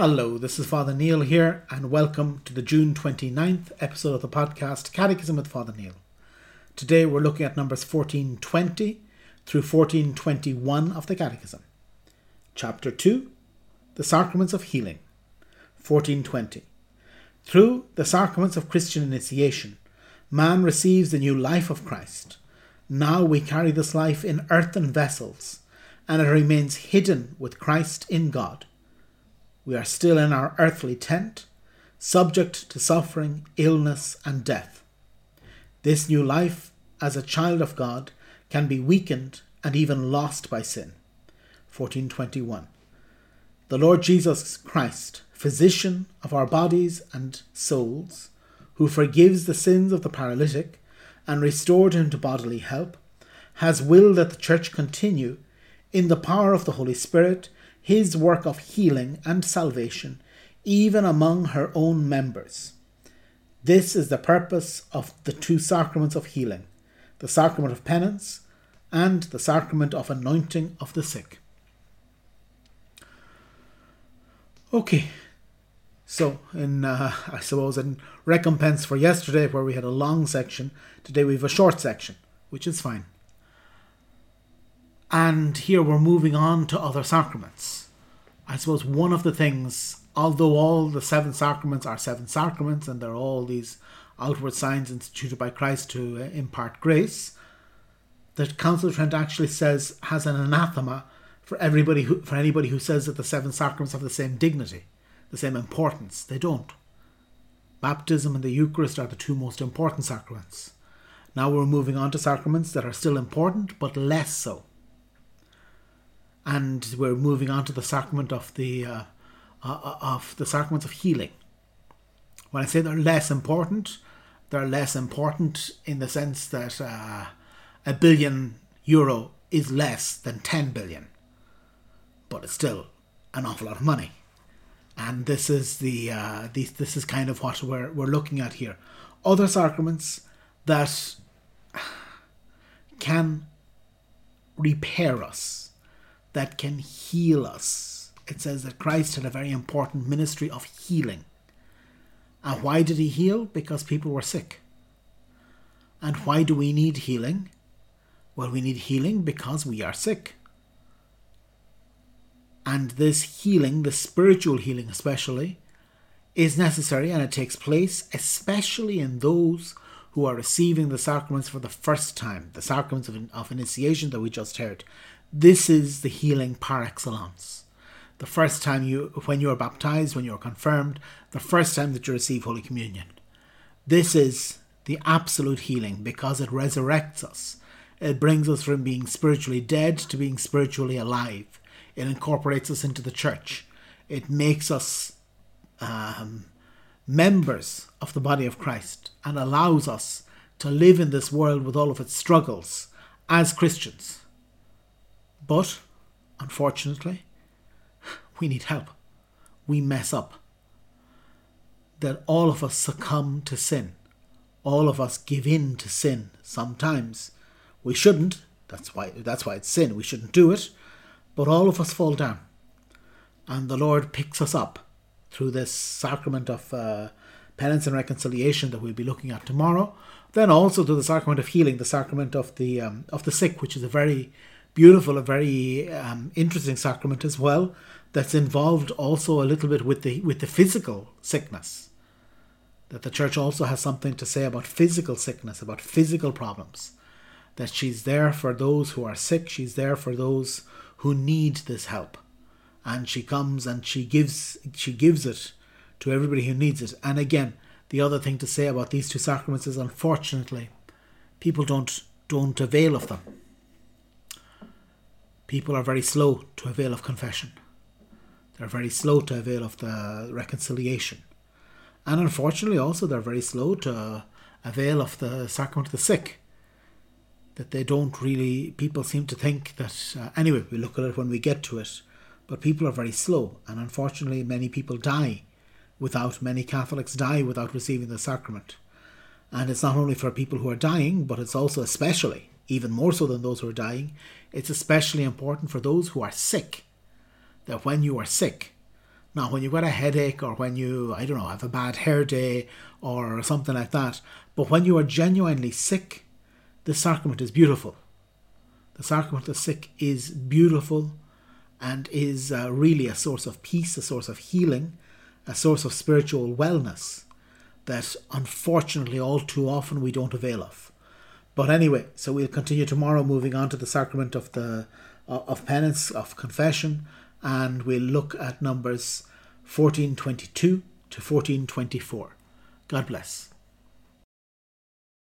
Hello, this is Father Neil here, and welcome to the June 29th episode of the podcast Catechism with Father Neil. Today we're looking at numbers 1420 through 1421 of the Catechism. Chapter 2 The Sacraments of Healing, 1420. Through the sacraments of Christian initiation, man receives the new life of Christ. Now we carry this life in earthen vessels, and it remains hidden with Christ in God. We are still in our earthly tent, subject to suffering, illness, and death. This new life, as a child of God, can be weakened and even lost by sin. 1421. The Lord Jesus Christ, physician of our bodies and souls, who forgives the sins of the paralytic and restored him to bodily help, has willed that the Church continue, in the power of the Holy Spirit, his work of healing and salvation, even among her own members. This is the purpose of the two sacraments of healing the sacrament of penance and the sacrament of anointing of the sick. Okay, so in uh, I suppose in recompense for yesterday, where we had a long section, today we have a short section, which is fine. And here we're moving on to other sacraments. I suppose one of the things, although all the seven sacraments are seven sacraments and they're all these outward signs instituted by Christ to uh, impart grace, the Council of Trent actually says has an anathema for everybody who, for anybody who says that the seven sacraments have the same dignity, the same importance. They don't. Baptism and the Eucharist are the two most important sacraments. Now we're moving on to sacraments that are still important but less so and we're moving on to the sacrament of the uh, uh, of the sacraments of healing. When I say they're less important, they're less important in the sense that uh, a billion euro is less than 10 billion, but it's still an awful lot of money. And this is the uh, this, this is kind of what we're we're looking at here. Other sacraments that can repair us that can heal us. It says that Christ had a very important ministry of healing. And why did he heal? Because people were sick. And why do we need healing? Well, we need healing because we are sick. And this healing, the spiritual healing especially, is necessary and it takes place especially in those who are receiving the sacraments for the first time, the sacraments of, of initiation that we just heard. This is the healing par excellence. The first time you, when you are baptized, when you are confirmed, the first time that you receive Holy Communion. This is the absolute healing because it resurrects us. It brings us from being spiritually dead to being spiritually alive. It incorporates us into the church. It makes us um, members of the body of Christ and allows us to live in this world with all of its struggles as Christians. But, unfortunately, we need help. We mess up. That all of us succumb to sin. All of us give in to sin sometimes. We shouldn't. That's why that's why it's sin. We shouldn't do it. But all of us fall down. And the Lord picks us up through this sacrament of uh, penance and reconciliation that we'll be looking at tomorrow. Then also to the sacrament of healing, the sacrament of the um, of the sick, which is a very beautiful, a very um, interesting sacrament as well. That's involved also a little bit with the with the physical sickness. That the church also has something to say about physical sickness, about physical problems. That she's there for those who are sick. She's there for those who need this help, and she comes and she gives she gives it to everybody who needs it. And again, the other thing to say about these two sacraments is unfortunately, people don't don't avail of them people are very slow to avail of confession. They're very slow to avail of the reconciliation. And unfortunately, also, they're very slow to avail of the sacrament of the sick. That they don't really, people seem to think that, uh, anyway, we look at it when we get to it, but people are very slow. And unfortunately, many people die without, many Catholics die without receiving the sacrament. And it's not only for people who are dying, but it's also especially even more so than those who are dying, it's especially important for those who are sick. That when you are sick, Now, when you've got a headache or when you, I don't know, have a bad hair day or something like that, but when you are genuinely sick, the sacrament is beautiful. The sacrament of sick is beautiful and is uh, really a source of peace, a source of healing, a source of spiritual wellness that unfortunately all too often we don't avail of. But anyway, so we'll continue tomorrow, moving on to the sacrament of the uh, of penance, of confession, and we'll look at numbers 1422 to 1424. God bless.